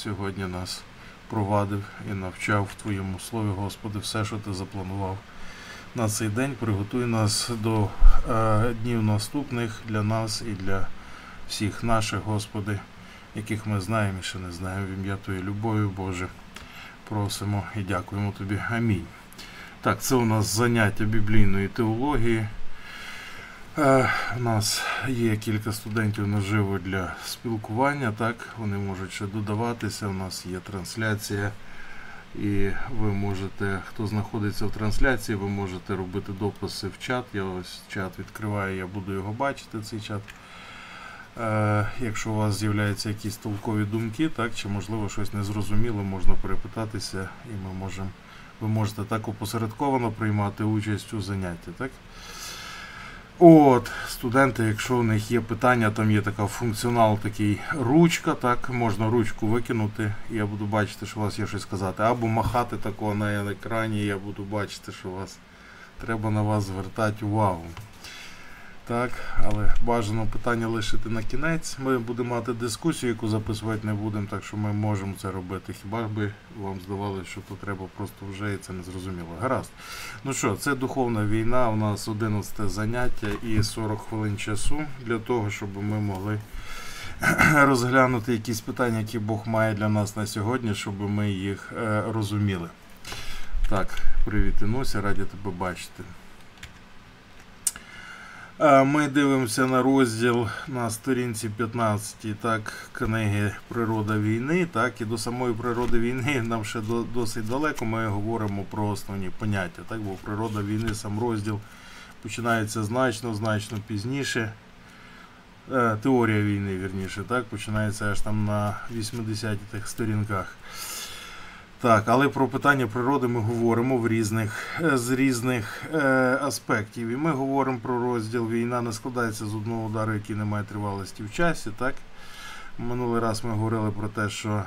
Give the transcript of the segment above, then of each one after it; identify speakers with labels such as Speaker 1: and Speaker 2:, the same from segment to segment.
Speaker 1: сьогодні нас провадив і навчав в Твоєму слові, Господи, все, що ти запланував на цей день. Приготуй нас до е, днів наступних для нас і для всіх наших, Господи, яких ми знаємо і ще не знаємо. В ім'я Твоєї любові, Боже, просимо і дякуємо Тобі. Амінь. Так, це у нас заняття біблійної теології. Е, У нас є кілька студентів наживо для спілкування, так, вони можуть ще додаватися. У нас є трансляція, і ви можете, хто знаходиться в трансляції, ви можете робити дописи в чат. Я ось чат відкриваю, я буду його бачити, цей чат. Е, Якщо у вас з'являються якісь толкові думки, так, чи можливо щось незрозуміло, можна перепитатися, і ми можемо, ви можете так опосередковано приймати участь у занятті. Так? От, студенти, якщо у них є питання, там є така функціонал, такий ручка, так, можна ручку викинути, і я буду бачити, що у вас є щось сказати. Або махати такого на екрані, я буду бачити, що у вас треба на вас звертати увагу. Так, але бажано питання лишити на кінець. Ми будемо мати дискусію, яку записувати не будемо, так що ми можемо це робити. Хіба би вам здавалося, що то треба просто вже і це не зрозуміло. Гаразд. Ну що, це духовна війна. У нас 11 заняття і 40 хвилин часу для того, щоб ми могли розглянути якісь питання, які Бог має для нас на сьогодні, щоб ми їх е, розуміли. Так, привіт, Інуся, раді тебе бачити. Ми дивимося на розділ на сторінці 15 так, книги Природа війни. Так, І до самої природи війни нам ще досить далеко. Ми говоримо про основні поняття. Так, Бо природа війни, сам розділ починається значно, значно пізніше. Е, теорія війни, вірніше, так, починається аж там на 80-х сторінках. Так, але про питання природи ми говоримо в різних, з різних е, аспектів. І ми говоримо про розділ Війна не складається з одного удару, який не має тривалості в часі. Так? Минулий раз ми говорили про те, що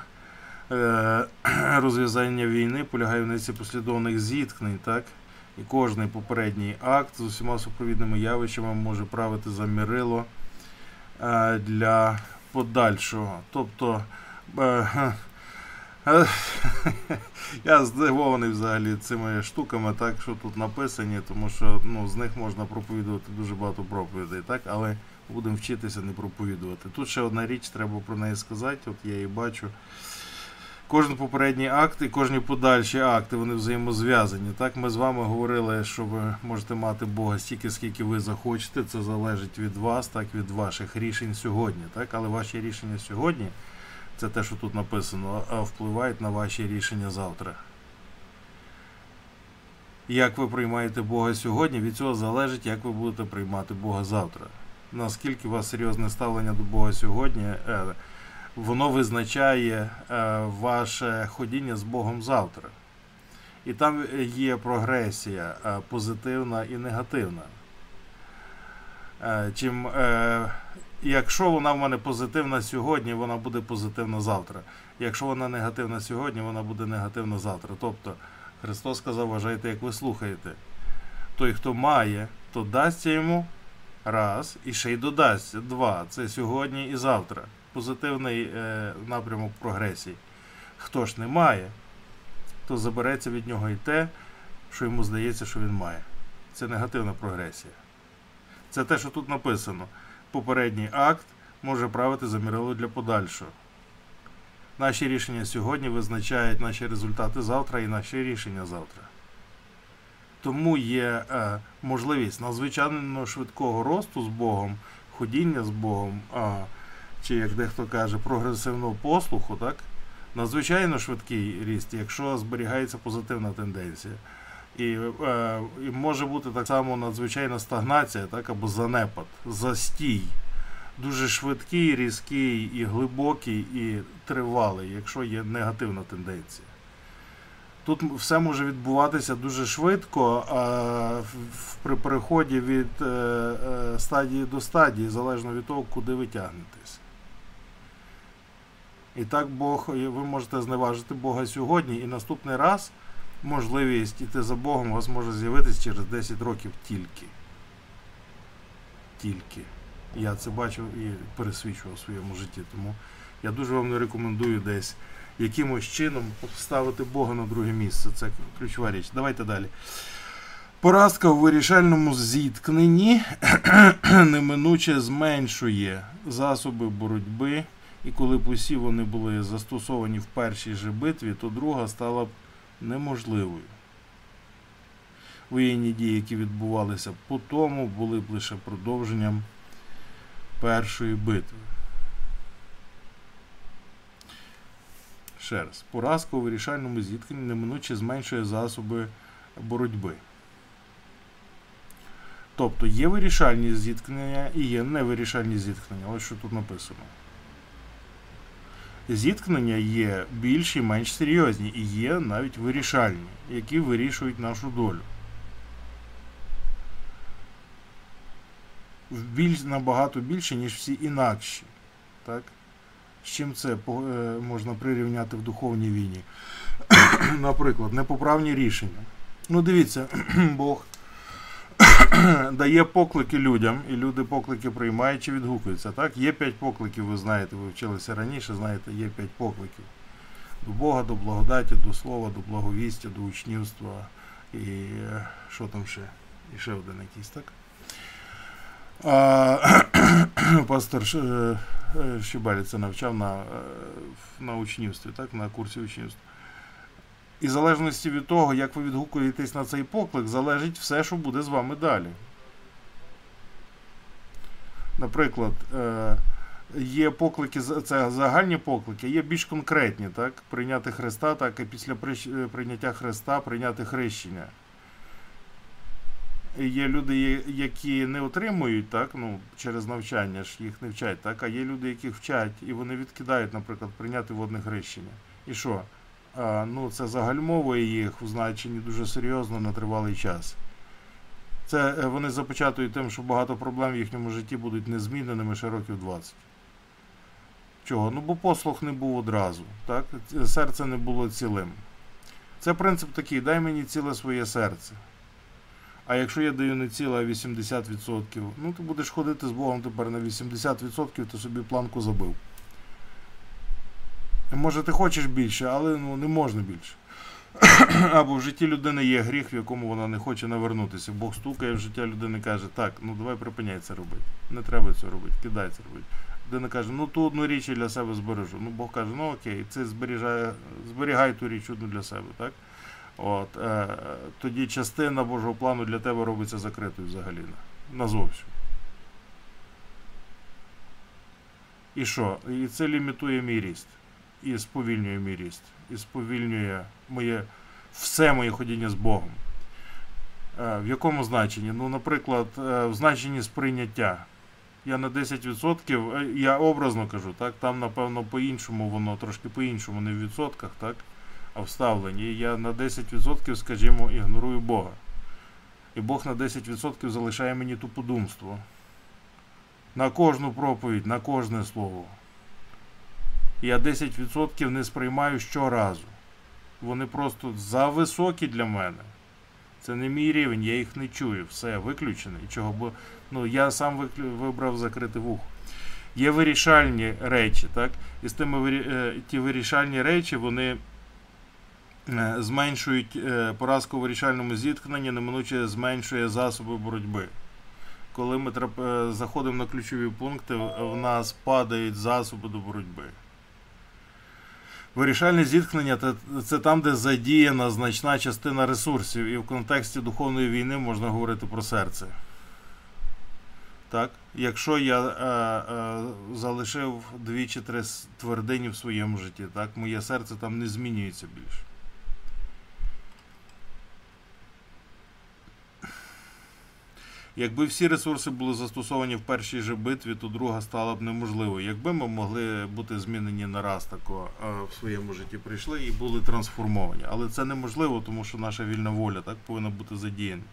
Speaker 1: е, розв'язання війни полягає в низці послідовних зіткнень. так? І кожний попередній акт з усіма супровідними явищами може правити за мірило е, для подальшого. Тобто. Е, я здивований взагалі цими штуками, так, що тут написані, тому що ну, з них можна проповідувати дуже багато проповідей, так, але будемо вчитися не проповідувати. Тут ще одна річ, треба про неї сказати, от я її бачу. Кожен попередній акт і кожні подальші акти вони взаємозв'язані. Так, Ми з вами говорили, що ви можете мати Бога стільки, скільки ви захочете. Це залежить від вас, так, від ваших рішень сьогодні. Так, Але ваші рішення сьогодні це те, що тут написано, впливають на ваші рішення завтра. Як ви приймаєте Бога сьогодні, від цього залежить, як ви будете приймати Бога завтра. Наскільки у вас серйозне ставлення до Бога сьогодні, е, воно визначає е, ваше ходіння з Богом завтра. І там є прогресія е, позитивна і негативна. Чим якщо вона в мене позитивна сьогодні, вона буде позитивна завтра. Якщо вона негативна сьогодні, вона буде негативна завтра. Тобто Христос сказав, вважайте, як ви слухаєте. Той, хто має, то дасться йому раз і ще й додасться два. Це сьогодні і завтра. Позитивний е, напрямок прогресії. Хто ж не має, то забереться від нього і те, що йому здається, що він має. Це негативна прогресія. Це те, що тут написано попередній акт може правити за мірило для подальшого. Наші рішення сьогодні визначають наші результати завтра і наші рішення завтра. Тому є е, можливість надзвичайно швидкого росту з Богом, ходіння з Богом, а, чи, як дехто каже, прогресивного послуху, так? надзвичайно швидкий ріст, якщо зберігається позитивна тенденція. І е, і може бути так само надзвичайна стагнація, так, або занепад, застій. Дуже швидкий, різкий, і глибокий, і тривалий, якщо є негативна тенденція. Тут все може відбуватися дуже швидко а при переході від е, е, стадії до стадії, залежно від того, куди ви тягнетесь. І так Бог, ви можете зневажити Бога сьогодні, і наступний раз можливість йти за Богом у вас може з'явитися через 10 років тільки. Тільки. Я це бачив і пересвідчував у своєму житті. Тому Я дуже вам не рекомендую десь якимось чином ставити Бога на друге місце. Це ключова річ. Давайте далі. Поразка у вирішальному зіткненні неминуче зменшує засоби боротьби, і коли б усі вони були застосовані в першій же битві, то друга стала б неможливою. Воєнні дії, які відбувалися по тому, були б лише продовженням першої битви. Ще раз, поразка у вирішальному зіткненні неминуче зменшує засоби боротьби. Тобто є вирішальні зіткнення і є невирішальні зіткнення. Ось що тут написано. Зіткнення є більш і менш серйозні, і є навіть вирішальні, які вирішують нашу долю. Більш, набагато більше, ніж всі інакші. Так? З чим це е, можна прирівняти в духовній війні? Наприклад, непоправні рішення. Ну, дивіться, Бог дає поклики людям, і люди поклики приймають чи відгукуються. Так? Є п'ять покликів, ви знаєте, ви вчилися раніше, знаєте, є п'ять покликів. До Бога, до благодаті, до слова, до благовістя, до учнівства і е, що там ще? І ще один якийсь, так? А, пастор е, е, Щебелі це навчав на, на учнівстві, так? на курсі учнівства. І в залежності від того, як ви відгукуєтесь на цей поклик, залежить все, що буде з вами далі. Наприклад, е, є поклики, це загальні поклики, є більш конкретні, так? Прийняти Христа, так і після е, прийняття Христа прийняти хрещення. Є люди, які не отримують, так, ну, через навчання ж їх не вчать, так, а є люди, яких вчать, і вони відкидають, наприклад, прийняти водне хрещення. І що? А, ну, це загальмовує їх в значенні дуже серйозно на тривалий час. Це е, вони започатують тим, що багато проблем в їхньому житті будуть незміненими ще років 20. Чого? Ну, бо послух не був одразу, так? Серце не було цілим. Це принцип такий: дай мені ціле своє серце. А якщо я даю не ціле, а 80%, ну ти будеш ходити з Богом тепер на 80%, ти собі планку забив. Може, ти хочеш більше, але ну, не можна більше. Або в житті людини є гріх, в якому вона не хоче навернутися. Бог стукає в життя людини каже, так, ну давай припиняй це робити. Не треба це робити, кидай це робити. Людина каже, ну ту одну річ я для себе збережу. Ну Бог каже, ну окей, це зберігай, зберігай ту річ одну для себе, так? От, е, тоді частина Божого плану для тебе робиться закритою взагалі на- назовсім. І що? І це лімітує мій ріст. І сповільнює мій ріст. І сповільнює моє все моє ходіння з Богом. Е, В якому значенні? Ну, наприклад, е, в значенні сприйняття. Я на 10%, е, я образно кажу, так, там, напевно, по-іншому, воно трошки по-іншому, не в відсотках, так, а в ставленні. Я на 10%, скажімо, ігнорую Бога. І Бог на 10% залишає мені туподумство. На кожну проповідь, на кожне слово. Я 10% не сприймаю щоразу. Вони просто зависокі для мене. Це не мій рівень, я їх не чую. Все, виключений. Чого? Бо ну, я сам виклю- вибрав закрити вухо. Є вирішальні речі, так? І з тими вирі- е, ті вирішальні речі, вони е, зменшують е, поразку у вирішальному зіткненні, неминуче зменшує засоби боротьби. Коли ми трап- заходимо на ключові пункти, в в нас падають засоби до боротьби. Вирішальне зіткнення це, там, де задіяна значна частина ресурсів, і в контексті духовної війни можна говорити про серце. Так? Якщо я е, е, залишив дві чи три твердині в своєму житті, так, моє серце там не змінюється більше. Якби всі ресурси були застосовані в першій же битві, то друга стала б неможливою. Якби ми могли бути змінені на раз тако е, в своєму житті прийшли і були трансформовані. Але це неможливо, тому що наша вільна воля так повинна бути задіяна.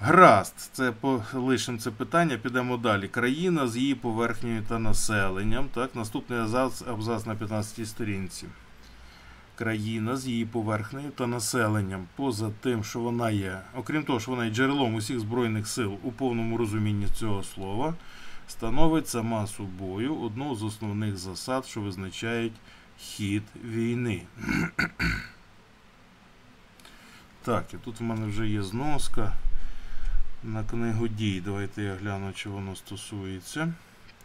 Speaker 1: Гаразд, це полишимо це питання, підемо далі. Країна з її поверхнею та населенням. Так, наступний абзац, абзац на 15 сторінці. Країна з її поверхнею та населенням, поза тим, що вона є, окрім того, що вона є джерелом усіх збройних сил у повному розумінні цього слова, становить сама собою одну з основних засад, що визначають хід війни. Так, і тут в мене вже є зноска на книгу дій. Давайте я гляну, чи воно стосується.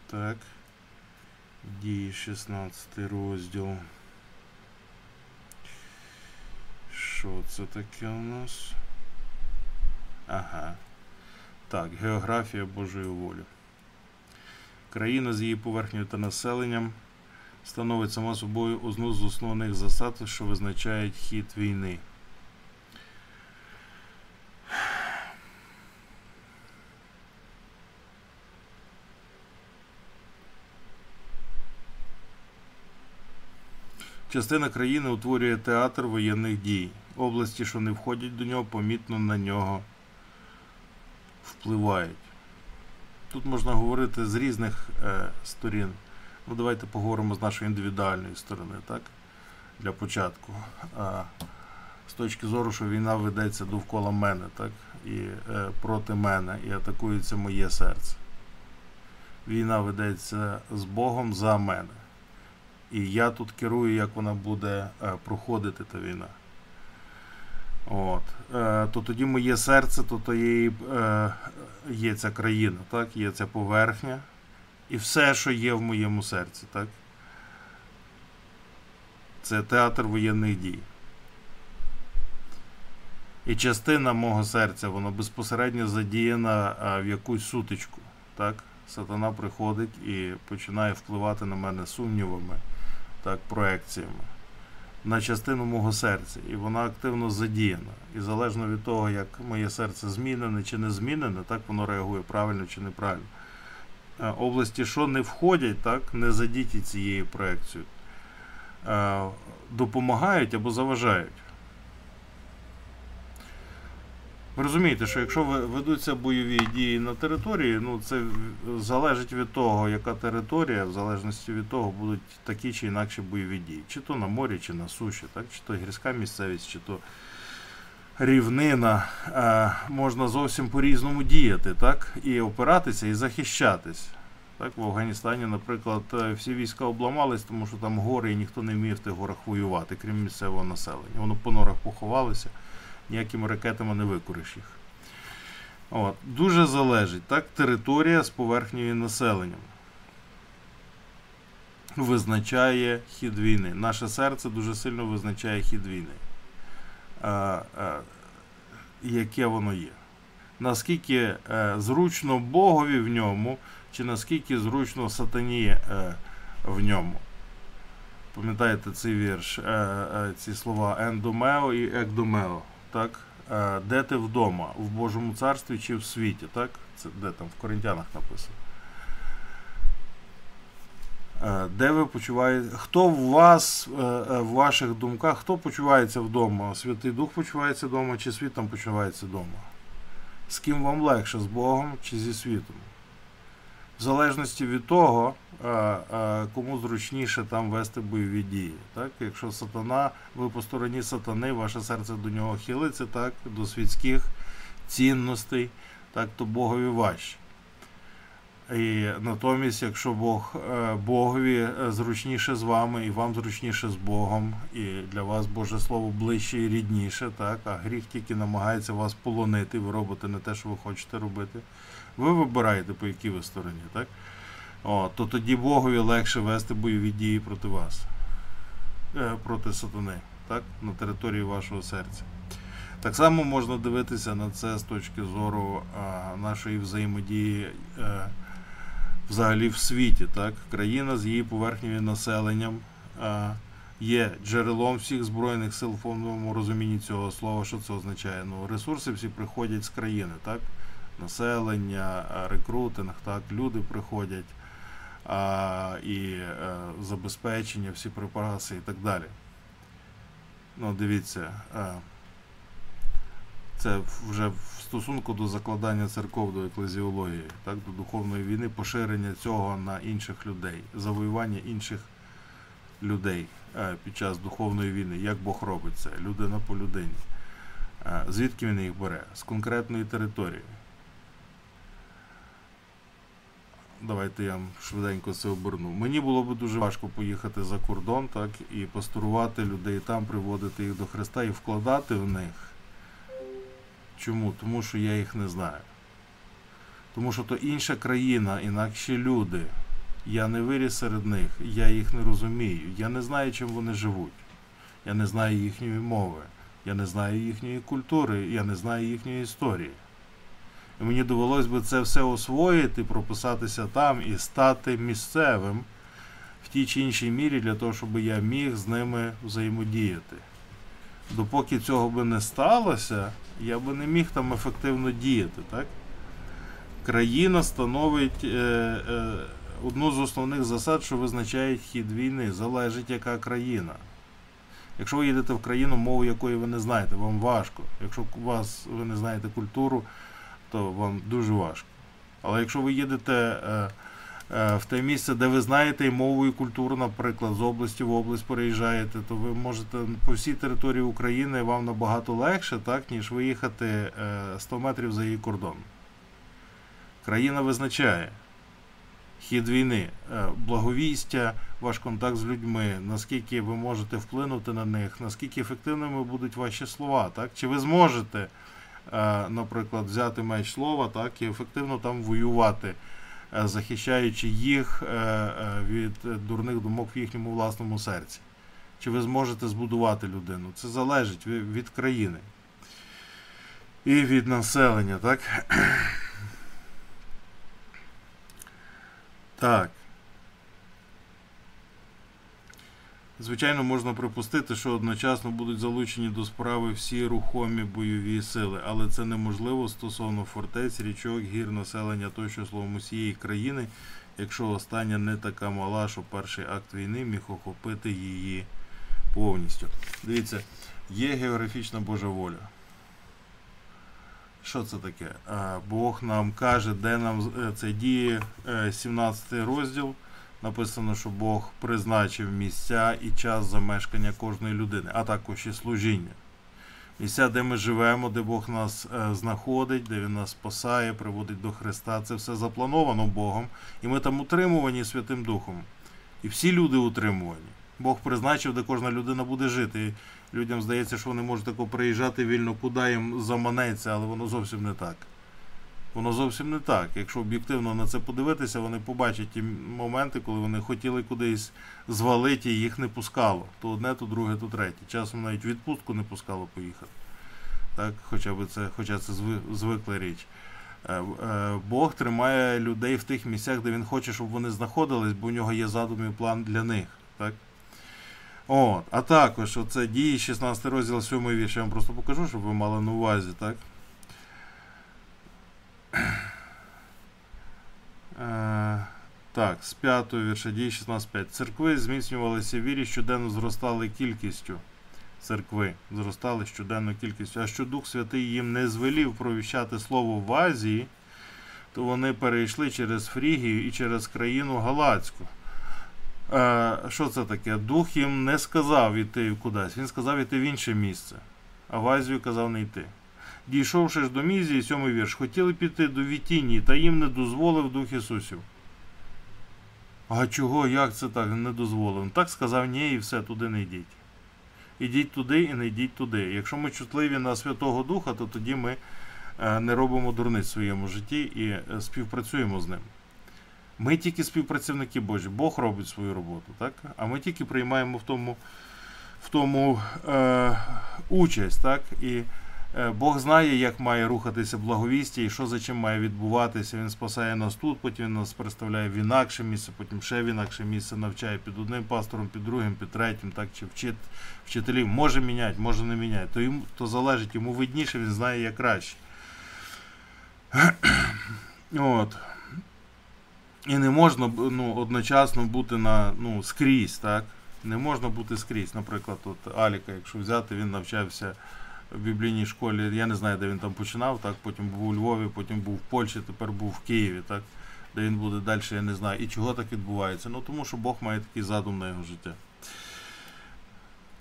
Speaker 1: Так. Дії 16 розділ. Що це таке у нас? Ага. Так, географія Божої волі. Країна з її поверхнею та населенням становить сама собою одну з основних засад, що визначають хід війни. Частина країни утворює театр воєнних дій. Області, що не входять до нього, помітно на нього впливають. Тут можна говорити з різних е, сторін. Ну, давайте поговоримо з нашої індивідуальної сторони, так? Для початку. А, з точки зору, що війна ведеться довкола мене, так? І е, проти мене, і атакується моє серце. Війна ведеться з Богом за мене. І я тут керую, як вона буде е, проходити та війна. От. Е, то тоді моє серце, то, то є, е, є ця країна, так? є ця поверхня. І все, що є в моєму серці, так? Це театр воєнних дій. І частина мого серця, воно безпосередньо задіяна в якусь сутичку. Так? Сатана приходить і починає впливати на мене сумнівами, так, проекціями на частину мого серця. І вона активно задіяна. І залежно від того, як моє серце змінене чи не змінене, так воно реагує правильно чи неправильно. Області, що не входять, так, не задіті цією проекцією, допомагають або заважають. Ви розумієте, що якщо ведуться бойові дії на території, ну це залежить від того, яка територія, в залежності від того, будуть такі чи інакші бойові дії. Чи то на морі, чи на суші, так? чи то гірська місцевість, чи то рівнина. Е, можна зовсім по-різному діяти, так? І опиратися, і захищатись. Так, В Афганістані, наприклад, всі війська обламались, тому що там гори і ніхто не вмів в тих горах воювати, крім місцевого населення. Воно по норах поховалося ніякими ракетами не викориш їх. От. Дуже залежить так, територія з поверхнею населенням. Визначає хід війни. Наше серце дуже сильно визначає хід війни. А, а, Яке воно є. Наскільки е, зручно Богові в ньому, чи наскільки зручно сатані е, в ньому. Пам'ятаєте цей вірш, а, е, ці слова ендомео і екдомео так? Е, де ти вдома? В Божому царстві чи в світі? так? Це де там в Коринтянах написано. Е, де ви почуваєте? Хто в вас, е, в ваших думках, хто почувається вдома? Святий Дух почувається вдома, чи світ там почувається вдома? З ким вам легше? З Богом чи зі світом? В залежності від того, кому зручніше там вести бойові дії. Так? Якщо сатана, ви по стороні сатани, ваше серце до нього хилиться, так? до світських цінностей, так, то Богові важче. І натомість, якщо Бог е, Богові е, зручніше з вами, і вам зручніше з Богом, і для вас Боже Слово ближче і рідніше, так, а гріх тільки намагається вас полонити, ви робите не те, що ви хочете робити, ви вибираєте, по якій ви стороні, так? О, то тоді Богові легше вести бойові дії проти вас, е, проти сатани, так? на території вашого серця. Так само можна дивитися на це з точки зору а, нашої взаємодії. А, взагалі в світі. Так? Країна з її поверхневим населенням а, є джерелом всіх Збройних сил в повному розумінні цього слова, що це означає. Ну, Ресурси всі приходять з країни. так? Населення, рекрутинг, так, люди приходять а, і а, забезпечення, всі припаси і так далі. Ну, Дивіться. А, це вже в стосунку до закладання церков до еклезіології, так, до духовної війни, поширення цього на інших людей, завоювання інших людей е, під час духовної війни. Як Бог робить це? Людина по людині. Е, звідки він їх бере? З конкретної території. Давайте я швиденько це оберну. Мені було б дуже важко поїхати за кордон, так, і пастурувати людей там, приводити їх до Христа і вкладати в них. Чому? Тому що я їх не знаю. Тому що то інша країна, інакші люди. Я не виріс серед них, я їх не розумію. Я не знаю, чим вони живуть. Я не знаю їхньої мови, я не знаю їхньої культури, я не знаю їхньої історії. Мені довелось би це все освоїти, прописатися там і стати місцевим в тій чи іншій мірі для того, щоб я міг з ними взаємодіяти. Допоки цього би не сталося, я би не міг там ефективно діяти. так? Країна становить е, е, одну з основних засад, що визначає хід війни. Залежить яка країна. Якщо ви їдете в країну, мову якої ви не знаєте, вам важко. Якщо вас ви не знаєте культуру, то вам дуже важко. Але якщо ви їдете е, е, в те місце, де ви знаєте і мову і культуру, наприклад, з області в область переїжджаєте, то ви можете по всій території України вам набагато легше, так, ніж виїхати е, 100 метрів за її кордон. Країна визначає хід війни, е, благовістя, ваш контакт з людьми, наскільки ви можете вплинути на них, наскільки ефективними будуть ваші слова, так? Чи ви зможете, е, наприклад, взяти меч слова, так, і ефективно там воювати, е, захищаючи їх від дурних думок в їхньому власному серці? Чи ви зможете збудувати людину? Це залежить від країни і від населення, так? Так. Звичайно, можна припустити, що одночасно будуть залучені до справи всі рухомі бойові сили, але це неможливо стосовно фортець, річок, гір, населення тощо словом усієї країни, якщо остання не така мала, що перший акт війни міг охопити її повністю. Дивіться, є географічна Божа воля. Що це таке? Бог нам каже, де нам е, це діє 17 е, розділ. Написано, що Бог призначив місця і час замешкання кожної людини, а також і служіння. Місця, де ми живемо, де Бог нас е, знаходить, де Він нас спасає, приводить до Христа. Це все заплановано Богом. І ми там утримувані Святим Духом. І всі люди утримувані. Бог призначив, де кожна людина буде жити. І людям здається, що вони можуть тако приїжджати вільно, куди їм заманеться, але воно зовсім не так. Воно зовсім не так. Якщо об'єктивно на це подивитися, вони побачать ті моменти, коли вони хотіли кудись звалити і їх не пускало. То одне, то друге, то третє. Часом навіть відпустку не пускало поїхати. Так, Хоча б це, Хоча це звикла річ. Е, е, Бог тримає людей в тих місцях, де він хоче, щоб вони знаходились, бо у нього є задум і план для них. Так? От, А також оце дії 16 розділ 7 вірш. Я вам просто покажу, щоб ви мали на увазі, так? Е, так, з 5 вірша дії 16.5. Церкви зміцнювалися вірі, щоденно зростали кількістю. Церкви зростали щоденно кількістю. А що Дух Святий їм не звелів провіщати слово в Азії, то вони перейшли через Фрігію і через країну Галацьку. Е, що це таке? Дух їм не сказав іти кудись, він сказав іти в інше місце, а в Азію казав не йти. Дійшовши ж до Мізії, сьомий вірш, хотіли піти до Вітінії, та їм не дозволив Дух Ісусів. А чого, як це так не дозволив? Так сказав ні, і все, туди не йдіть. Ідіть туди і не йдіть туди. Якщо ми чутливі на Святого Духа, то тоді ми е, не робимо дурниць в своєму житті і е, співпрацюємо з ним. Ми тільки співпрацівники Божі, Бог робить свою роботу, так? а ми тільки приймаємо в тому в тому е, участь. так? І Бог знає, як має рухатися благовістя і що за чим має відбуватися. Він спасає нас тут, потім він нас представляє в інакше місце, потім ще в інакше місце навчає під одним пастором, під другим, під третім, так, чи вчит, вчителів може міняти, може не міняти. То йому то залежить, йому видніше, він знає як краще. От. І не можна ну, одночасно бути на ну, скрізь, так? Не можна бути скрізь. Наприклад, от Аліка, якщо взяти, він навчався в біблійній школі. Я не знаю, де він там починав, так? потім був у Львові, потім був в Польщі, тепер був в Києві, так? де він буде далі, я не знаю. І чого так відбувається? Ну тому що Бог має такий задум на його життя.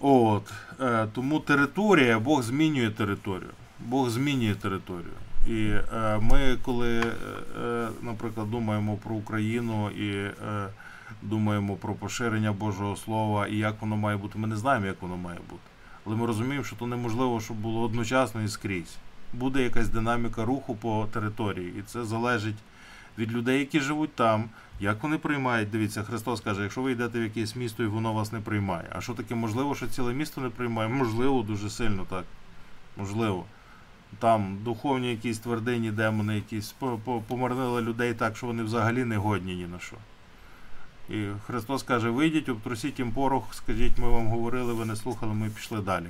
Speaker 1: От, е, Тому територія, Бог змінює територію. Бог змінює територію. І е, ми, коли, е, е, наприклад, думаємо про Україну і е, думаємо про поширення Божого Слова і як воно має бути, ми не знаємо, як воно має бути. Але ми розуміємо, що то неможливо, щоб було одночасно і скрізь. Буде якась динаміка руху по території, і це залежить від людей, які живуть там, як вони приймають. Дивіться, Христос каже, якщо ви йдете в якесь місто і воно вас не приймає. А що таке можливо, що ціле місто не приймає? Можливо, дуже сильно так. Можливо. Там духовні якісь твердині, демони якісь помарнили людей так, що вони взагалі не годні ні на що. І Христос каже: вийдіть, обтрусіть їм порох, скажіть, ми вам говорили, ви не слухали, ми пішли далі.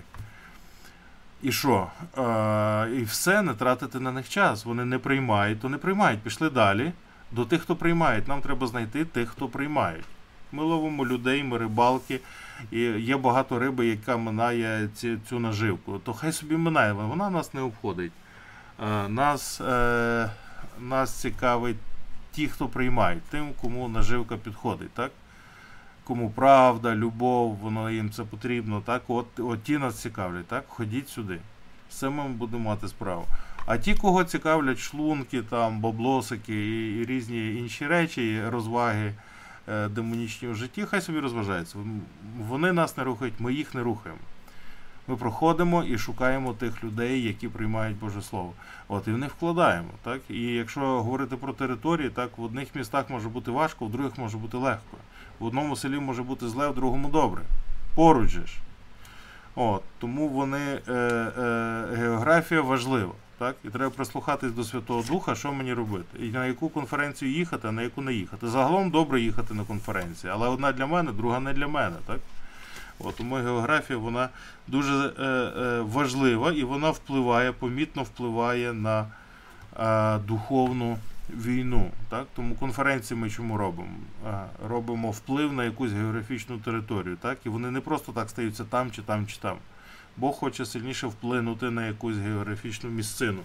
Speaker 1: І що? Е, І все, не тратити на них час. Вони не приймають, то не приймають. Пішли далі. До тих, хто приймають. Нам треба знайти тих, хто приймають. Ми ловимо людей, ми рибалки, і є багато риби, яка минає ці, цю наживку. То хай собі минає, вона нас не обходить. Е, нас, е, Нас цікавить ті, хто приймають, тим, кому наживка підходить. так? Кому правда, любов, воно їм це потрібно. так? От от ті нас цікавлять, так? ходіть сюди. З цим ми будемо мати справу. А ті, кого цікавлять шлунки, там, баблосики і, і різні інші речі, розваги е, демонічні в житті, хай собі розважаються. Вони нас не рухають, ми їх не рухаємо. Ми проходимо і шукаємо тих людей, які приймають Боже Слово. От і в них вкладаємо. Так? І якщо говорити про території, так в одних містах може бути важко, в других може бути легко. В одному селі може бути зле, в другому добре. Поруч ж. От, Тому вони, е, е, географія важлива. Так? І треба прислухатись до Святого Духа, що мені робити. І на яку конференцію їхати, а на яку не їхати. Загалом добре їхати на конференції, але одна для мене, друга не для мене. Так? От, Тому географія вона дуже е, е, важлива і вона впливає, помітно впливає на е, духовну війну. Так? Тому конференції ми чому робимо? Е, робимо вплив на якусь географічну територію. Так? І вони не просто так стаються там, чи там, чи там. Бог хоче сильніше вплинути на якусь географічну місцину.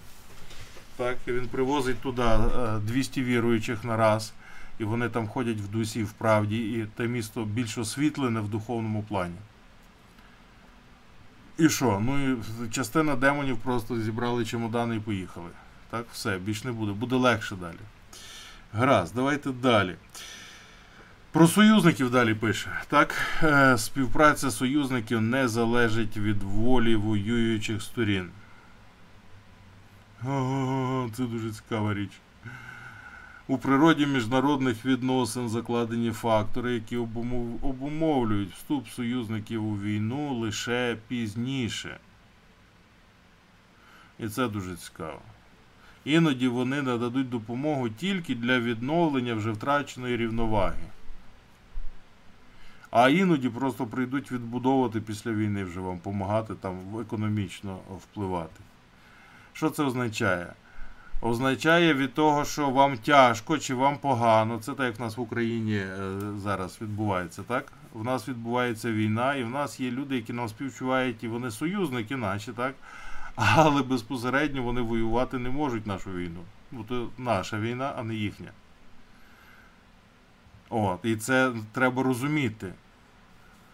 Speaker 1: Так? І Він привозить туди 200 е, віруючих на раз і вони там ходять в дусі в правді, і те місто більш освітлене в духовному плані. І що? Ну і частина демонів просто зібрали чемодани і поїхали. Так, все, більш не буде. Буде легше далі. Гаразд, давайте далі. Про союзників далі пише. Так, е, співпраця союзників не залежить від волі воюючих сторін. О, це дуже цікава річ. У природі міжнародних відносин закладені фактори, які обумовлюють вступ союзників у війну лише пізніше. І це дуже цікаво. Іноді вони нададуть допомогу тільки для відновлення вже втраченої рівноваги. А іноді просто прийдуть відбудовувати після війни вже вам допомагати там економічно впливати. Що це означає? Означає від того, що вам тяжко чи вам погано. Це так, як в нас в Україні е, зараз відбувається. так? В нас відбувається війна, і в нас є люди, які нам співчувають, і вони союзники наші, так? Але безпосередньо вони воювати не можуть нашу війну. Бо це наша війна, а не їхня. От, І це треба розуміти.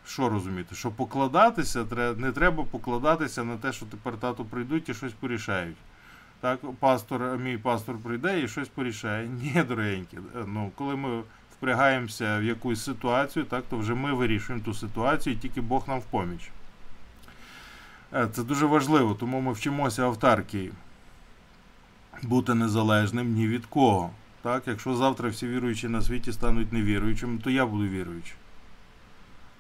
Speaker 1: Що розуміти? Що покладатися, не треба покладатися на те, що тепер тато прийдуть і щось порішають. Так, пастор, мій пастор прийде і щось порішає. Ні, дорогенькі. Ну, коли ми впрягаємося в якусь ситуацію, так, то вже ми вирішуємо ту ситуацію, і тільки Бог нам в поміч. Е, це дуже важливо, тому ми вчимося автарки бути незалежним ні від кого. Так, Якщо завтра всі віруючі на світі стануть невіруючими, то я буду віруючим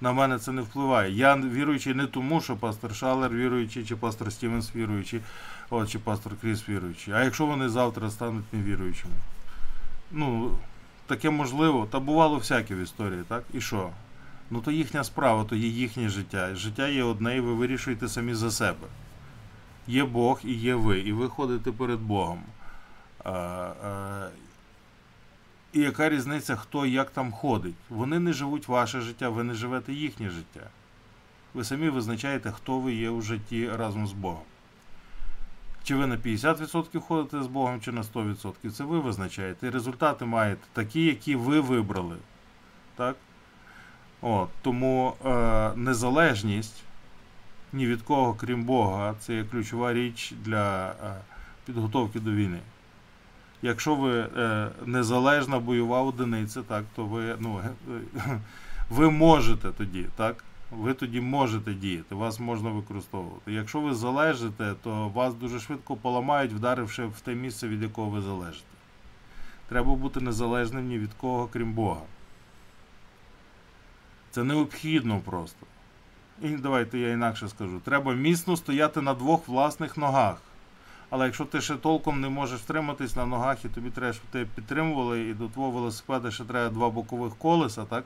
Speaker 1: на мене це не впливає. Я віруючий не тому, що пастор Шалер віруючий, чи пастор Стівенс віруючий, от, чи пастор Кріс віруючий. А якщо вони завтра стануть невіруючими? Ну, таке можливо, та бувало всяке в історії, так? І що? Ну, то їхня справа, то є їхнє життя. Життя є одне, і ви вирішуєте самі за себе. Є Бог і є ви, і ви ходите перед Богом. І яка різниця, хто як там ходить? Вони не живуть ваше життя, ви не живете їхнє життя. Ви самі визначаєте, хто ви є у житті разом з Богом. Чи ви на 50% ходите з Богом, чи на 100%. Це ви визначаєте. І результати маєте такі, які ви вибрали. Так? От, Тому е, незалежність ні від кого, крім Бога, це є ключова річ для е, підготовки до війни. Якщо ви е, незалежна бойова одиниця, так, то ви, ну, е, ви можете тоді, так? Ви тоді можете діяти, вас можна використовувати. Якщо ви залежите, то вас дуже швидко поламають, вдаривши в те місце, від якого ви залежите. Треба бути незалежним ні від кого, крім Бога. Це необхідно просто. І давайте я інакше скажу. Треба міцно стояти на двох власних ногах. Але якщо ти ще толком не можеш втриматись на ногах, і тобі треба, щоб тебе підтримували, і до твого велосипеда ще треба два бокових колеса, так?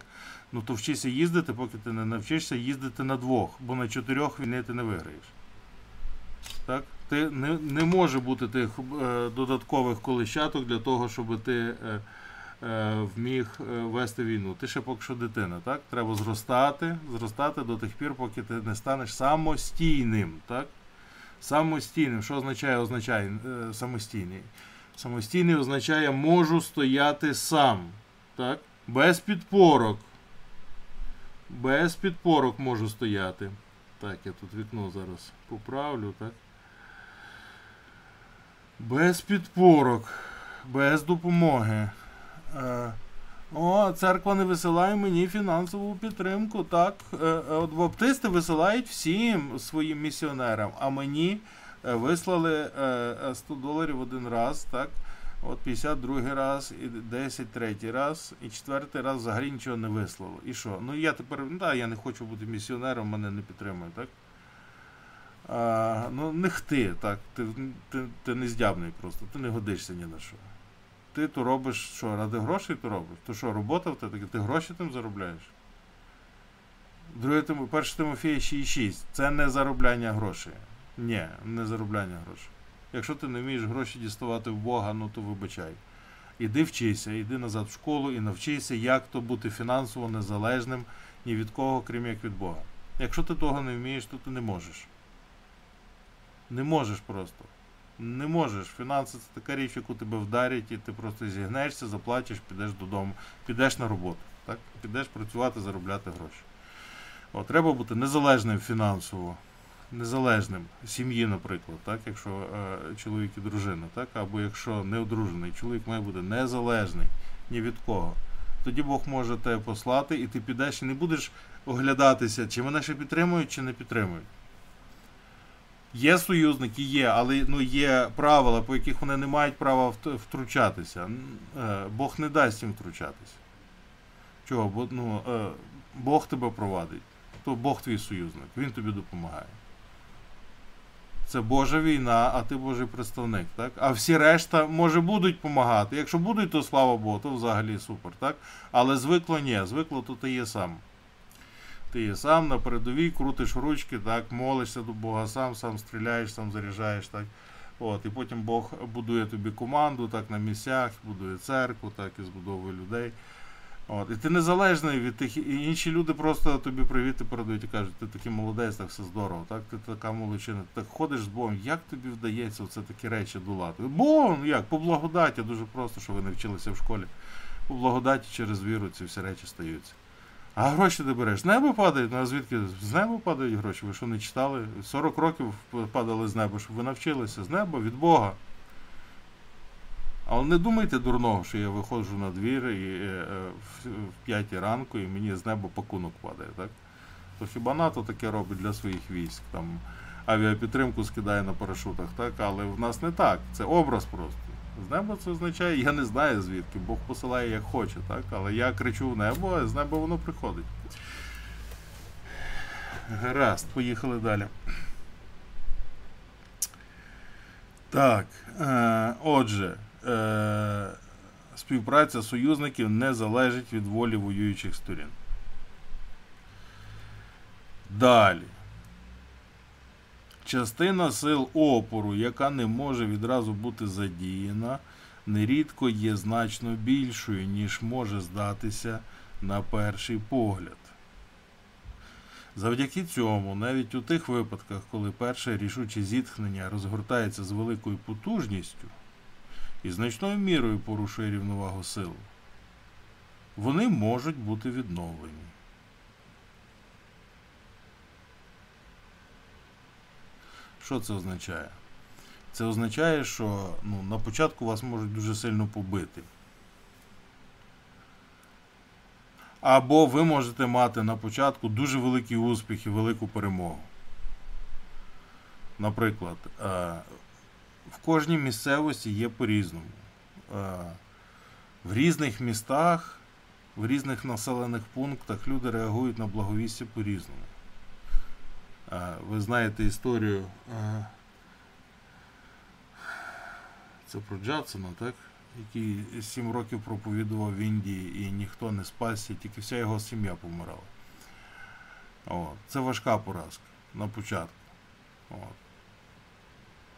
Speaker 1: Ну то вчися їздити, поки ти не навчишся їздити на двох, бо на чотирьох війни ти не виграєш. Так? Ти не, не може бути тих е, додаткових колищаток для того, щоб ти е, е, вміг е, вести війну. Ти ще поки що дитина, так? Треба зростати, зростати до тих пір, поки ти не станеш самостійним. так? Самостійним. Що означає означає е, самостійний? Самостійний означає можу стояти сам. Так? Без підпорок. Без підпорок можу стояти. Так, я тут вікно зараз поправлю, так? Без підпорок, без допомоги. Е, о, церква не висилає мені фінансову підтримку. Так, Е, е, от баптисти висилають всім своїм місіонерам, а мені е, вислали е, е, 100 доларів один раз, так. От 52 раз, і 10 третій раз, і четвертий раз взагалі нічого не вислало. І що? Ну я тепер, ну да, я не хочу бути місіонером, мене не підтримує, так? А, ну, не хти, так. Ти, ти, ти не здябний просто, ти не годишся ні на що. Ти то робиш що, ради грошей то робиш? То що, робота в тебе, ти гроші тим заробляєш? Друге перше Тимофія 6,6. Це не заробляння грошей. Ні, не заробляння грошей. Якщо ти не вмієш гроші діставати в Бога, ну то вибачай. Іди вчися, іди назад в школу і навчися, як то бути фінансово незалежним ні від кого, крім як від Бога. Якщо ти того не вмієш, то ти не можеш. Не можеш просто. Не можеш. Фінанси це така річ, яку тебе вдарять, і ти просто зігнешся, заплатиш, підеш додому, підеш на роботу. Так? Підеш працювати, заробляти гроші. От, треба бути незалежним фінансово, незалежним сім'ї, наприклад, так? якщо е, чоловік і дружина, так? або якщо не одружений, чоловік має бути незалежний ні від кого. Тоді Бог може тебе послати, і ти підеш і не будеш оглядатися, чи мене ще підтримують, чи не підтримують. Є союзники, є, але ну, є правила, по яких вони не мають права втручатися. Е, Бог не дасть їм втручатися. Чого? Бо ну, е, Бог тебе провадить. То Бог твій союзник, він тобі допомагає. Це Божа війна, а ти Божий представник. Так? А всі решта, може, будуть допомагати. Якщо будуть, то слава Богу, то взагалі супер. Так? Але звикло ні, звикло то ти є сам. Ти сам на передовій, крутиш ручки, так, молишся до Бога сам, сам стріляєш, сам заряджаєш. Так. От, і потім Бог будує тобі команду так, на місцях, будує церкву, так, і збудовує людей. От, і ти незалежний від тих, і інші люди просто тобі привіти передають і кажуть, ти такий молодець, так все здорово, так, ти така молодчина, так ходиш з Богом, як тобі вдається оце такі речі долати? Бо, як, по благодаті, дуже просто, що ви не вчилися в школі. По благодаті через віру ці всі речі стаються. А гроші ти береш? З неба падають? Ну а звідки? З неба падають гроші? Ви що не читали? 40 років падали з неба, щоб ви навчилися з неба від Бога. Але не думайте дурного, що я виходжу на двір і е, е, в, в 5 ранку і мені з неба пакунок падає, так? То хіба НАТО таке робить для своїх військ, там авіапідтримку скидає на парашутах, так? Але в нас не так. Це образ просто. З неба це означає, я не знаю звідки, Бог посилає як хоче, так? Але я кричу в небо, а з неба воно приходить. Гаразд, поїхали далі. Так. Е, отже, е, співпраця союзників не залежить від волі воюючих сторін. Далі. Частина сил опору, яка не може відразу бути задіяна, нерідко є значно більшою, ніж може здатися на перший погляд. Завдяки цьому, навіть у тих випадках, коли перше рішуче зітхнення розгортається з великою потужністю і значною мірою порушує рівновагу сил, вони можуть бути відновлені. Що це означає? Це означає, що ну, на початку вас можуть дуже сильно побити. Або ви можете мати на початку дуже великий успіх і велику перемогу. Наприклад, е, в кожній місцевості є по-різному. Е, в різних містах, в різних населених пунктах люди реагують на благовістя по-різному. Ви знаєте історію. Це про Джадсона, так? який 7 років проповідував в Індії і ніхто не спасся, тільки вся його сім'я помирала. От. Це важка поразка на початку. От.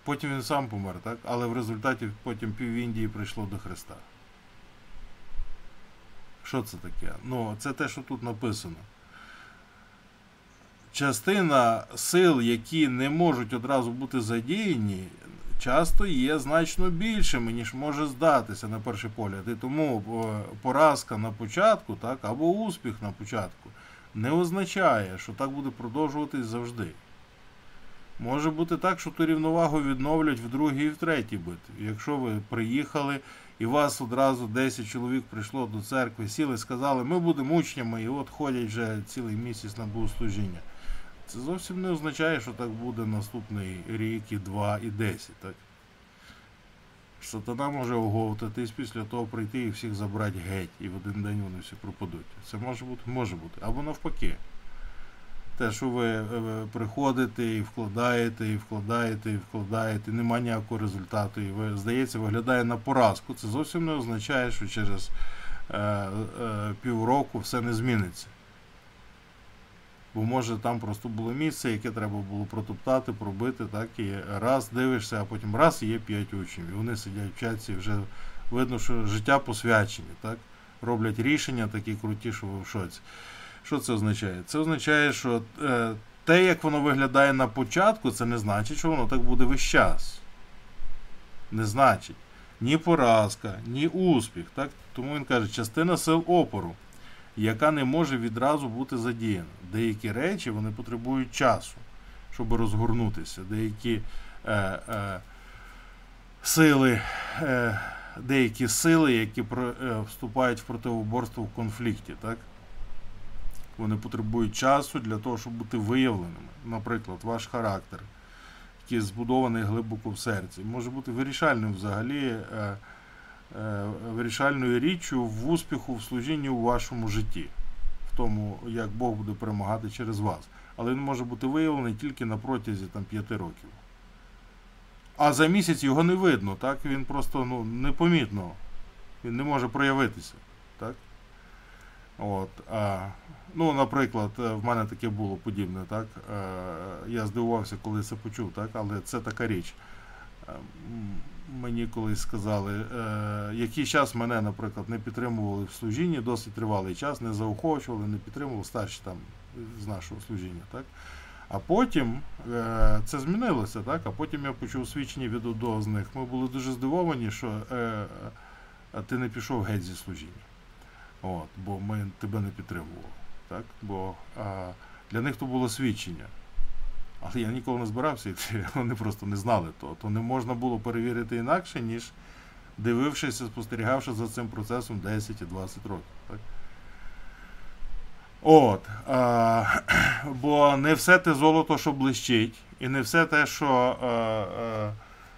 Speaker 1: Потім він сам помер, так? але в результаті потім пів Індії прийшло до Христа. Що це таке? Ну, це те, що тут написано. Частина сил, які не можуть одразу бути задіяні, часто є значно більшими, ніж може здатися на перший погляд. І тому е, поразка на початку, так, або успіх на початку не означає, що так буде продовжуватись завжди. Може бути так, що ту рівновагу відновлять в другій і в третій битві. Якщо ви приїхали і вас одразу 10 чоловік прийшло до церкви, сіли, сказали, ми будемо учнями, і от ходять вже цілий місяць на богослужіння. Це зовсім не означає, що так буде наступний рік, і два, і десять. Так? Сатана може оговтатись після того прийти і всіх забрати геть, і в один день вони всі пропадуть. Це може бути, може бути. Або навпаки. Те, що ви е, приходите і вкладаєте, і вкладаєте, і вкладаєте, нема ніякого результату, і ви, здається, виглядає на поразку. Це зовсім не означає, що через е, е, півроку все не зміниться. Бо може там просто було місце, яке треба було протоптати, пробити, так, і раз дивишся, а потім раз і є п'ять учнів. І вони сидять вчаться і вже видно, що життя посвячені, так? роблять рішення такі круті, що ви в шоці. Що це означає? Це означає, що е, те, як воно виглядає на початку, це не значить, що воно так буде весь час. Не значить ні поразка, ні успіх. Так? Тому він каже, частина сил опору яка не може відразу бути задіяна. Деякі речі вони потребують часу, щоб розгорнутися. Деякі е, е, сили, е, деякі сили, які про, е, вступають в противоборство в конфлікті, так? вони потребують часу для того, щоб бути виявленими. Наприклад, ваш характер, який збудований глибоко в серці, може бути вирішальним взагалі. Е, вирішальною річчю в успіху в служінні у вашому житті, в тому, як Бог буде перемагати через вас. Але він може бути виявлений тільки на протязі там, 5 років. А за місяць його не видно, так? він просто ну, непомітно. Він не може проявитися. Так? От, а, Ну, Наприклад, е, в мене таке було подібне. так? Е, я здивувався, коли це почув, так? але це така річ мені колись сказали, е, який час мене, наприклад, не підтримували в служінні, досить тривалий час, не заохочували, не підтримували старші там з нашого служіння. так. А потім е, це змінилося, так? А потім я почув свідчення від одного. Ми були дуже здивовані, що е, ти не пішов геть зі служіння. От, Бо ми тебе не підтримували. Так? Бо а, для них то було свідчення. Але я ніколи не збирався йти, вони просто не знали того. То не можна було перевірити інакше, ніж дивившись, спостерігавши за цим процесом 10 і 20 років. Так? От, а, Бо не все те золото, що блищить, і не все те, що а, а,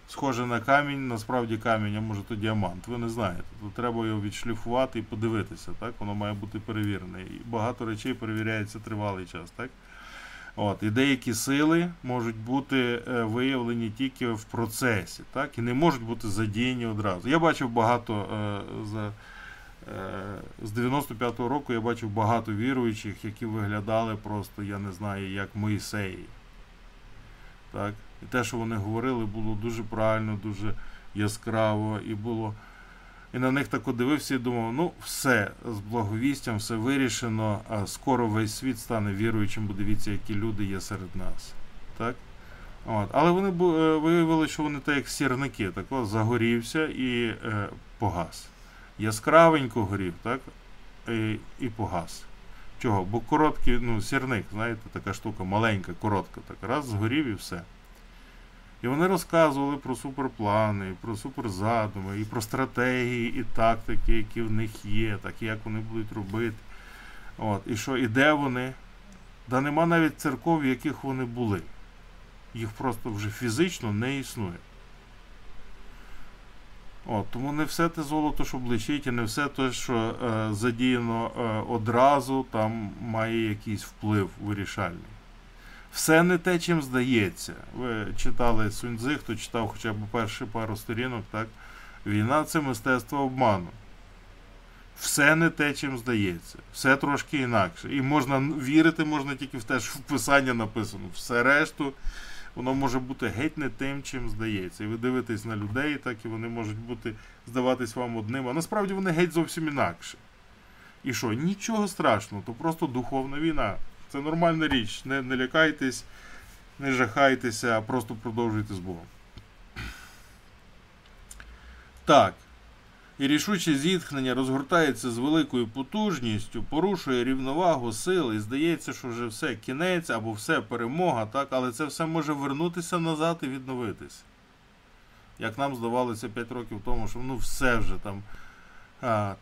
Speaker 1: схоже на камінь, насправді камінь, а може то діамант. Ви не знаєте. Тут треба його відшліфувати і подивитися. так? Воно має бути перевірене. І багато речей перевіряється тривалий час. так? От, І деякі сили можуть бути е, виявлені тільки в процесі, так, і не можуть бути задіяні одразу. Я бачив багато е, за, е, з 95-го року я бачив багато віруючих, які виглядали просто, я не знаю, як Моїсеї. Так? І те, що вони говорили, було дуже правильно, дуже яскраво і було. І на них так дивився і думав, ну все, з благовістям, все вирішено, а скоро весь світ стане віруючим, бо дивіться, які люди є серед нас. Так? От. Але вони е, виявили, що вони так як сірники, так от, загорівся і е, погас. Яскравенько горів, так? І, і погас. Чого? Бо короткий ну, сірник, знаєте, така штука маленька, коротка, так раз згорів і все. І вони розказували про суперплани, про суперзадуми, і про стратегії, і тактики, які в них є, так як вони будуть робити. От, І що, і де вони? Да нема навіть церков, в яких вони були. Їх просто вже фізично не існує. От, Тому не все те золото, що блищить, і не все те, що е, задіяно е, одразу, там має якийсь вплив вирішальний. Все не те, чим здається. Ви читали Суньцзи, хто читав хоча б перші пару сторінок, так? Війна це мистецтво обману. Все не те, чим здається. Все трошки інакше. І можна вірити, можна тільки в те, що в писання написано. Все решту, воно може бути геть не тим, чим здається. І ви дивитесь на людей, так і вони можуть бути, здаватись вам одним, а насправді вони геть зовсім інакше. І що? Нічого страшного, то просто духовна війна. Це нормальна річ. Не, не лякайтесь, не жахайтеся, а просто продовжуйте з Богом. Так. І рішуче зітхнення розгортається з великою потужністю, порушує рівновагу сил, і здається, що вже все кінець або все перемога, так? але це все може вернутися назад і відновитися. Як нам здавалося 5 років тому, що ну все вже там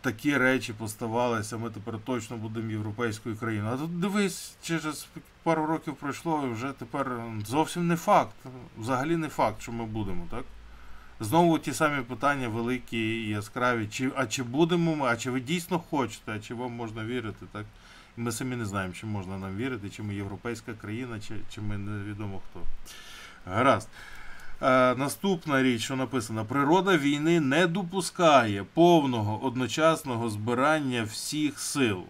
Speaker 1: такі речі поставалися, ми тепер точно будемо європейською країною. А тут дивись, через пару років пройшло, і вже тепер зовсім не факт. Взагалі не факт, що ми будемо, так? Знову ті самі питання великі і яскраві. Чи, А чи будемо ми, а чи ви дійсно хочете, а чи вам можна вірити? так? Ми самі не знаємо, чи можна нам вірити, чи ми європейська країна, чи чи ми невідомо хто. Гаразд. Е, Наступна річ, що написано: природа війни не допускає повного одночасного збирання всіх сил.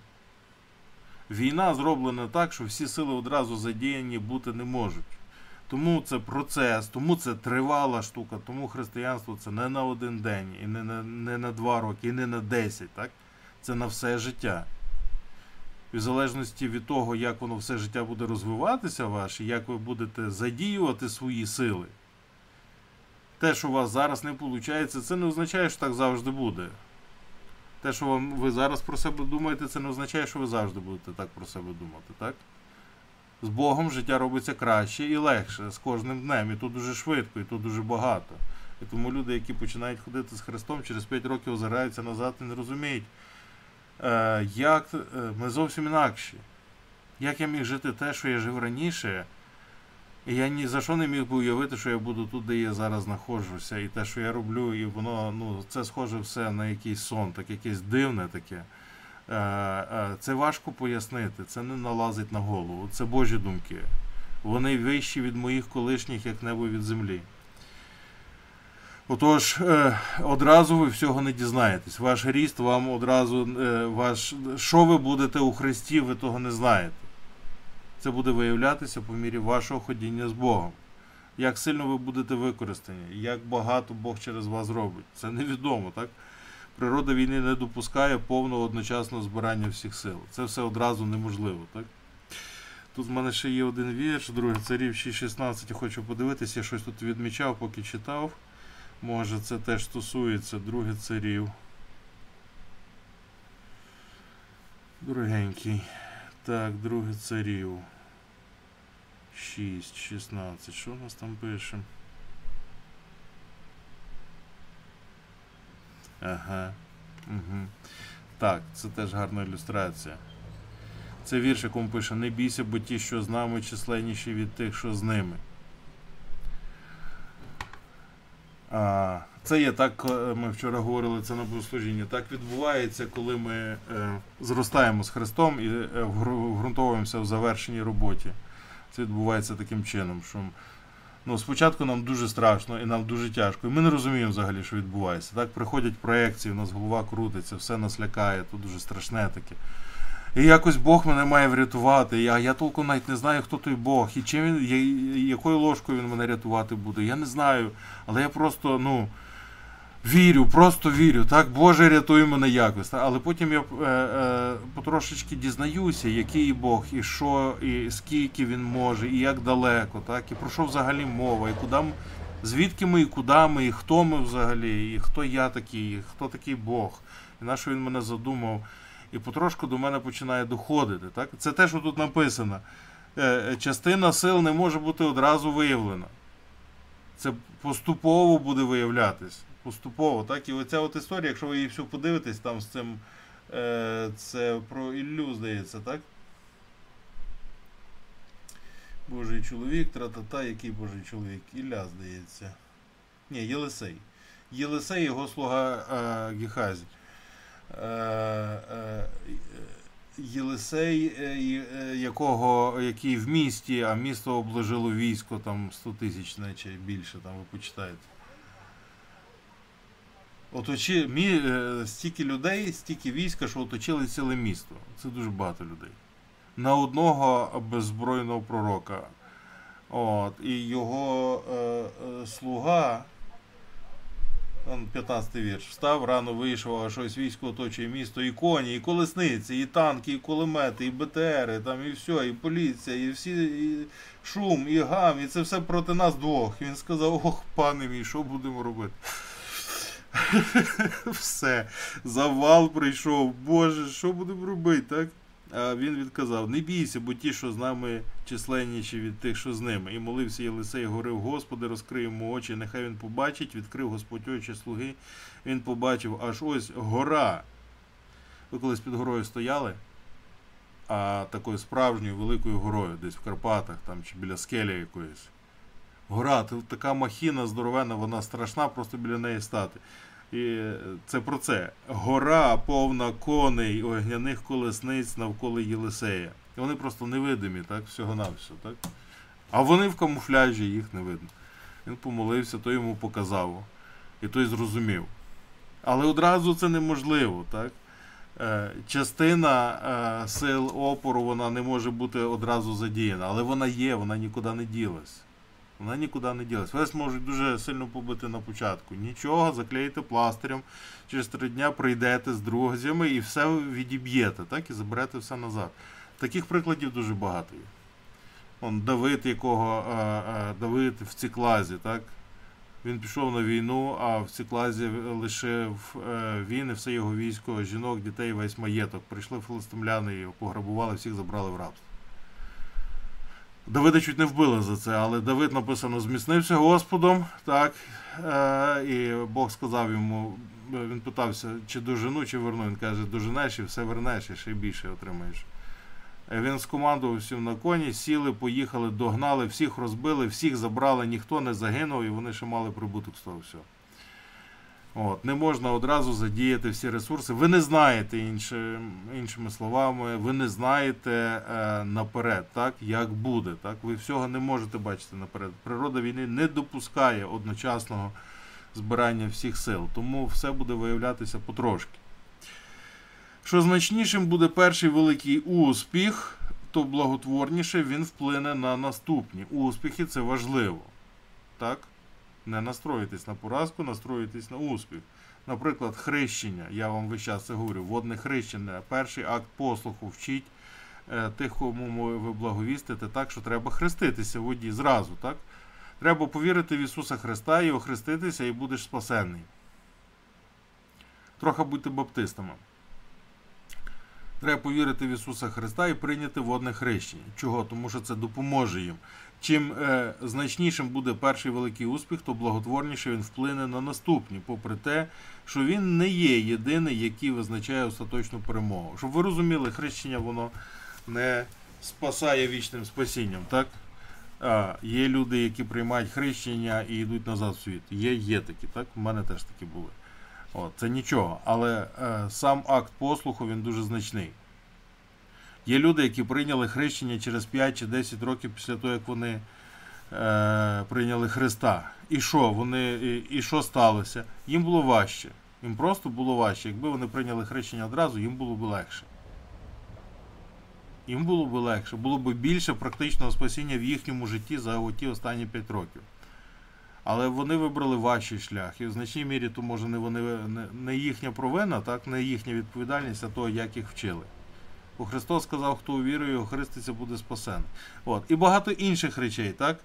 Speaker 1: Війна зроблена так, що всі сили одразу задіяні бути не можуть. Тому це процес, тому це тривала штука, тому християнство це не на один день, і не на не на два роки, і не на десять. так? Це на все життя. І в залежності від того, як воно все життя буде розвиватися ваше, як ви будете задіювати свої сили, те, що у вас зараз не виходить, це не означає, що так завжди буде. Те, що вам, ви зараз про себе думаєте, це не означає, що ви завжди будете так про себе думати, так? З Богом життя робиться краще і легше з кожним днем. І тут дуже швидко, і тут дуже багато. І тому люди, які починають ходити з Христом, через 5 років озираються назад і не розуміють, е, як е, ми зовсім інакші. Як я міг жити те, що я жив раніше, я ні за що не міг би уявити, що я буду тут, де я зараз знаходжуся, і те, що я роблю, і воно ну, це схоже все на якийсь сон, так якесь дивне таке. Е, е, це важко пояснити, це не налазить на голову. Це Божі думки. Вони вищі від моїх колишніх, як небо від землі. Отож, е, одразу ви всього не дізнаєтесь. Ваш ріст вам одразу, ваш, що ви будете у Христі, ви того не знаєте. Це буде виявлятися по мірі вашого ходіння з Богом. Як сильно ви будете використані, як багато Бог через вас робить. Це невідомо, так? природа війни не допускає повного одночасного збирання всіх сил. Це все одразу неможливо. так? Тут в мене ще є один вірш, другий царів 6.16. Хочу подивитися, я щось тут відмічав, поки читав. Може це теж стосується других царів. Другенький. Так, другий царів. 6, 16. Що у нас там пише? Ага. Угу. Так, це теж гарна ілюстрація. Це вірш, якому пише: Не бійся, бо ті, що з нами, численніші від тих, що з ними. А, Це є так, ми вчора говорили це на богослужінні. Так відбувається, коли ми е, зростаємо з Христом і е, вґрунтовуємося в завершеній роботі. Це відбувається таким чином, що Ну, Спочатку нам дуже страшно і нам дуже тяжко. І ми не розуміємо взагалі, що відбувається. Так, Приходять проекції, у нас голова крутиться, все нас лякає, то дуже страшне таке. І якось Бог мене має врятувати. Я я толком навіть не знаю, хто той Бог, і чим він, якою ложкою він мене рятувати буде. Я не знаю. Але я просто, ну. Вірю, просто вірю. Так, Боже, рятуй мене якось. Але потім я е, е, потрошечки дізнаюся, який Бог, і що, і скільки він може, і як далеко, так, і про що взагалі мова, і куди звідки ми, і куди ми, і хто ми взагалі, і хто я такий, і хто такий Бог, і на що він мене задумав. І потрошку до мене починає доходити. Так? Це те, що тут написано. Е, частина сил не може бути одразу виявлена. Це поступово буде виявлятись. Поступово, так? І оця от історія, якщо ви її всю подивитесь, там з цим. Е, це про Іллю, здається, так? Божий чоловік, тра-та-та, який Божий чоловік? Ілля, здається. Ні, Єлисей. Єлисей, його слуга е, Гіхазі. Е, е, Єлисей, е, якого, який в місті, а місто обложило військо там 100 тисяч чи більше, там ви почитаєте. Оточи, мі, е, стільки людей, стільки війська, що оточили ціле місто. Це дуже багато людей. На одного беззбройного пророка. От, і його е, е, слуга, он 15 вірш, встав, рано вийшов, а щось військо оточує місто, і коні, і колесниці, і танки, і кулемети, і БТРи, там, і все, і поліція, і всі і шум, і гам, і це все проти нас двох. Він сказав: ох, пане мій, що будемо робити? Все, завал прийшов. Боже, що будемо робити, так? А він відказав: Не бійся, бо ті, що з нами численніші від тих, що з ними. І молився Єлисей, говорив, Господи, розкрий йому очі, нехай він побачить, відкрив Господь очі слуги. Він побачив, аж ось гора. Ви колись під горою стояли, а такою справжньою великою горою, десь в Карпатах там, чи біля скелі якоїсь. Гора, така махіна здоровена, вона страшна, просто біля неї стати. І це про це. Гора повна коней, огняних колесниць навколо Єлисея. І вони просто невидимі, так, всього-навсього, так? А вони в камуфляжі, їх не видно. Він помолився, той йому показав. І той зрозумів. Але одразу це неможливо, так? Е, Частина е, сил опору вона не може бути одразу задіяна, але вона є, вона нікуди не ділась. Вона нікуди не ділась. Вас можуть дуже сильно побити на початку. Нічого, заклеїте пластирем, через три дня прийдете з друзями і все відіб'єте, так? І заберете все назад. Таких прикладів дуже багато є. Он Давид, якого е, е, Давид в Циклазі, так? Він пішов на війну, а в Циклазі лишив е, він і все його військо, жінок, дітей, весь маєток. Прийшли филистимляни, його пограбували, всіх забрали в рабство. Давида чуть не вбили за це, але Давид написано зміцнився Господом, так, е, і Бог сказав йому, він питався, чи дожену, чи верну. Він каже, доженеш і все вернеш, і ще більше отримаєш. Е, Він скомандував всім на коні, сіли, поїхали, догнали, всіх розбили, всіх забрали, ніхто не загинув, і вони ще мали прибуток з того всього. От, не можна одразу задіяти всі ресурси. Ви не знаєте інші, іншими словами, ви не знаєте е, наперед, так, як буде. Так? Ви всього не можете бачити наперед. Природа війни не допускає одночасного збирання всіх сил, тому все буде виявлятися потрошки. Що значнішим буде перший великий успіх, то благотворніше він вплине на наступні. Успіхи це важливо. Так? Не настроїтесь на поразку, настроїтесь на успіх. Наприклад, хрещення, я вам весь час це говорю, водне хрещення, перший акт послуху вчить е, тих, кому ви благовістите, так, що треба хреститися в воді зразу. так? Треба повірити в Ісуса Христа і охреститися, і будеш спасенний. Трохи будьте баптистами. Треба повірити в Ісуса Христа і прийняти водне хрещення. Чого? Тому що це допоможе їм. Чим е, значнішим буде перший великий успіх, то благотворніше він вплине на наступні, попри те, що він не є єдиний, який визначає остаточну перемогу. Щоб ви розуміли, хрещення воно не спасає вічним спасінням. так? А, Є люди, які приймають хрещення і йдуть назад в світ. Є, є такі, так? У мене теж такі були. От, це нічого. Але е, сам акт послуху він дуже значний. Є люди, які прийняли хрещення через 5 чи 10 років після того, як вони е, прийняли Христа. І що? Вони, і, і що сталося? Їм було важче. Їм просто було важче. Якби вони прийняли хрещення одразу, їм було б легше. Їм було б легше, було б більше практичного спасіння в їхньому житті за ті останні 5 років. Але вони вибрали важчий шлях. І в значній мірі то може не вони не, їхня провина, так, не їхня відповідальність, а того, як їх вчили. Бо Христос сказав, хто увірує, охриститься, буде спасений. От. І багато інших речей, так?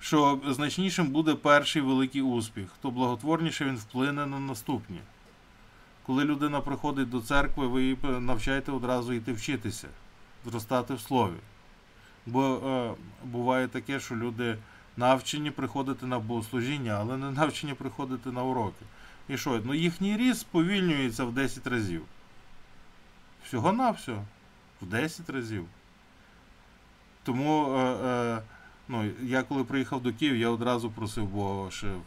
Speaker 1: Що значнішим буде перший великий успіх, то благотворніше він вплине на наступні. Коли людина приходить до церкви, ви її навчаєте одразу йти вчитися, зростати в слові. Бо е, буває таке, що люди навчені приходити на богослужіння, але не навчені приходити на уроки. І що? Ну їхній ріст сповільнюється в 10 разів. Всього-навсього. В 10 разів. Тому, е, е, ну, я коли приїхав до Києва, я одразу просив Бога ще в,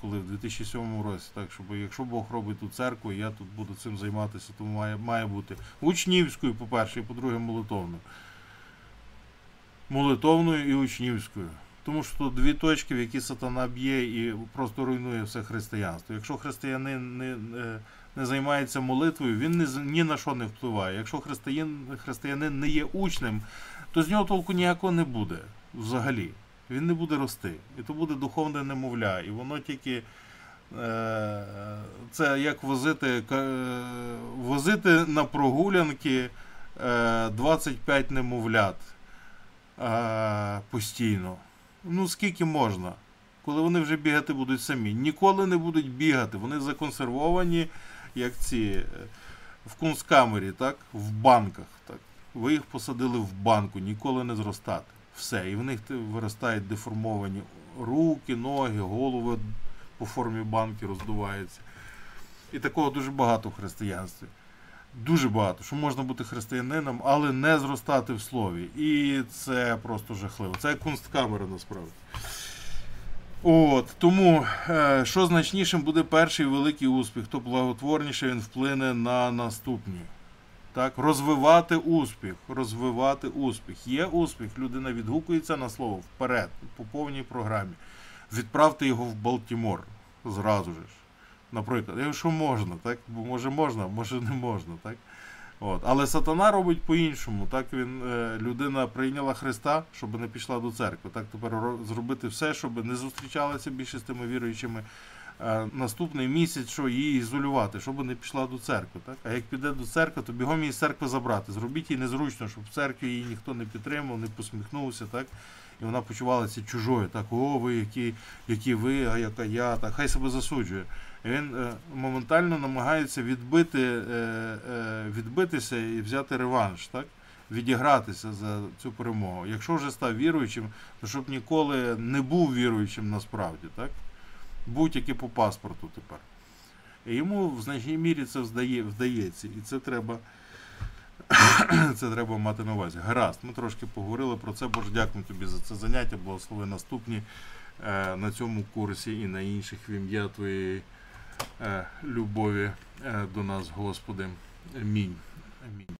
Speaker 1: коли в 2007 році, так, щоб якщо Бог робить ту церкву, я тут буду цим займатися, тому має, має бути учнівською, по-перше, і по-друге, молитовною. Молитовною і учнівською. Тому що тут дві точки, в які сатана б'є і просто руйнує все християнство. Якщо християнин не, не, не займається молитвою, він з- ні на що не впливає. Якщо християн, християнин не є учнем, то з нього толку ніякого не буде взагалі. Він не буде рости. І то буде духовне немовля. І воно тільки. Е, це як возити, е, возити на прогулянки е, 25 немовлят е, постійно. Ну, скільки можна? Коли вони вже бігати будуть самі. Ніколи не будуть бігати. Вони законсервовані, як ці е, в кунсткамері, так? В банках. Так? Ви їх посадили в банку, ніколи не зростати. Все. І в них виростають деформовані руки, ноги, голови по формі банки роздуваються. І такого дуже багато в християнстві. Дуже багато, що можна бути християнином, але не зростати в слові. І це просто жахливо. Це кунсткамера насправді. От, тому, е, що значнішим буде перший великий успіх, то благотворніше він вплине на наступні. Так, розвивати успіх, розвивати успіх. Є успіх, людина відгукується на слово вперед, по повній програмі. Відправте його в Балтімор зразу ж. Наприклад, якщо можна, так? Бо може можна, може не можна, так? От. Але сатана робить по-іншому. Так він, е, людина прийняла Христа, щоб не пішла до церкви. Так тепер зробити все, щоб не зустрічалася більше з тими віруючими. е, Наступний місяць, що її ізолювати, щоб не пішла до церкви. Так? А як піде до церкви, то бігом її з церкви забрати. Зробіть їй незручно, щоб в церкві її ніхто не підтримав, не посміхнувся, так? І вона почувалася чужою. Так, о, ви, які, які ви, а яка я, так, хай себе засуджує. Він е, моментально намагається відбити, е, е, відбитися і взяти реванш, так? відігратися за цю перемогу. Якщо вже став віруючим, то щоб ніколи не був віруючим насправді, так? будь-який по паспорту тепер. І йому в значній мірі це вдає, вдається, і це треба, це треба мати на увазі. Гаразд, ми трошки поговорили про це, Боже, дякую тобі за це заняття, благослови наступні на цьому курсі і на інших в ім'я Твоєї любові е, до нас, Господи. Амінь. Амінь.